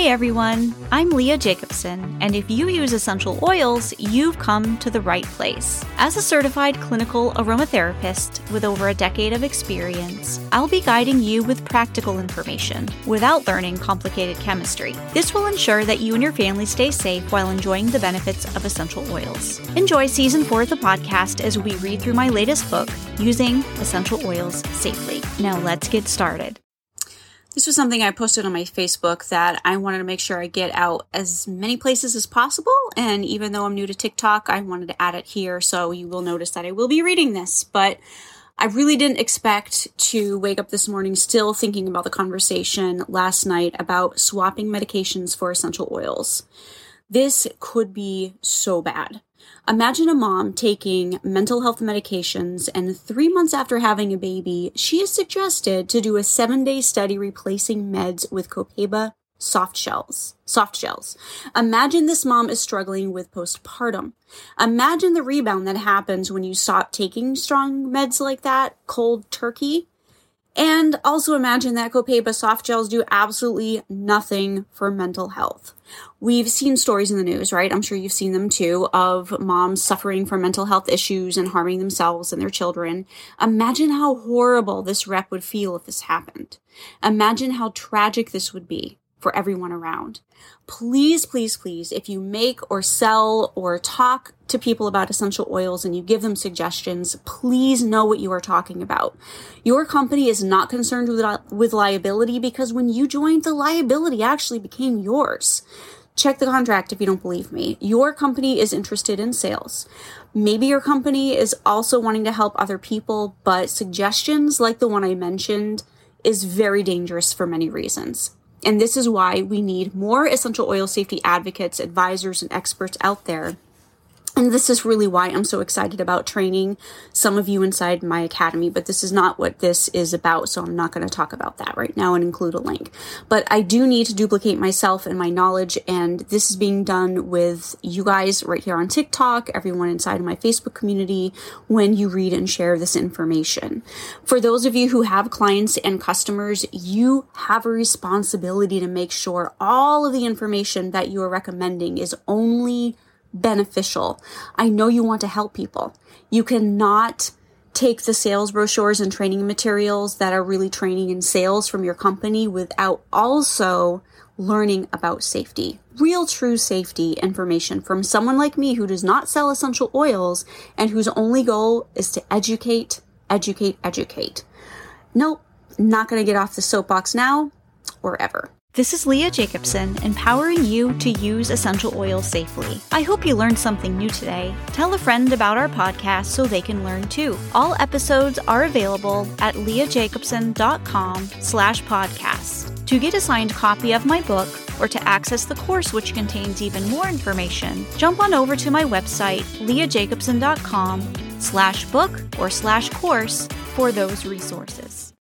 Hey everyone, I'm Leah Jacobson, and if you use essential oils, you've come to the right place. As a certified clinical aromatherapist with over a decade of experience, I'll be guiding you with practical information without learning complicated chemistry. This will ensure that you and your family stay safe while enjoying the benefits of essential oils. Enjoy season four of the podcast as we read through my latest book, Using Essential Oils Safely. Now let's get started. This was something I posted on my Facebook that I wanted to make sure I get out as many places as possible. And even though I'm new to TikTok, I wanted to add it here. So you will notice that I will be reading this. But I really didn't expect to wake up this morning still thinking about the conversation last night about swapping medications for essential oils. This could be so bad. Imagine a mom taking mental health medications, and three months after having a baby, she is suggested to do a seven day study replacing meds with Copaiba soft shells. Soft shells. Imagine this mom is struggling with postpartum. Imagine the rebound that happens when you stop taking strong meds like that, cold turkey. And also imagine that Copaiba soft gels do absolutely nothing for mental health. We've seen stories in the news, right? I'm sure you've seen them too, of moms suffering from mental health issues and harming themselves and their children. Imagine how horrible this rep would feel if this happened. Imagine how tragic this would be for everyone around. Please, please, please, if you make or sell or talk to people about essential oils and you give them suggestions, please know what you are talking about. Your company is not concerned with, with liability because when you joined, the liability actually became yours. Check the contract if you don't believe me. Your company is interested in sales. Maybe your company is also wanting to help other people, but suggestions like the one I mentioned is very dangerous for many reasons. And this is why we need more essential oil safety advocates, advisors, and experts out there and this is really why I'm so excited about training some of you inside my academy, but this is not what this is about, so I'm not going to talk about that right now and include a link. But I do need to duplicate myself and my knowledge, and this is being done with you guys right here on TikTok, everyone inside of my Facebook community, when you read and share this information. For those of you who have clients and customers, you have a responsibility to make sure all of the information that you are recommending is only beneficial. I know you want to help people. You cannot take the sales brochures and training materials that are really training in sales from your company without also learning about safety. Real true safety information from someone like me who does not sell essential oils and whose only goal is to educate, educate, educate. Nope, not going to get off the soapbox now or ever. This is Leah Jacobson, empowering you to use essential oils safely. I hope you learned something new today. Tell a friend about our podcast so they can learn too. All episodes are available at leahjacobson.com slash podcast. To get a signed copy of my book or to access the course which contains even more information, jump on over to my website, leahjacobson.com slash book or slash course for those resources.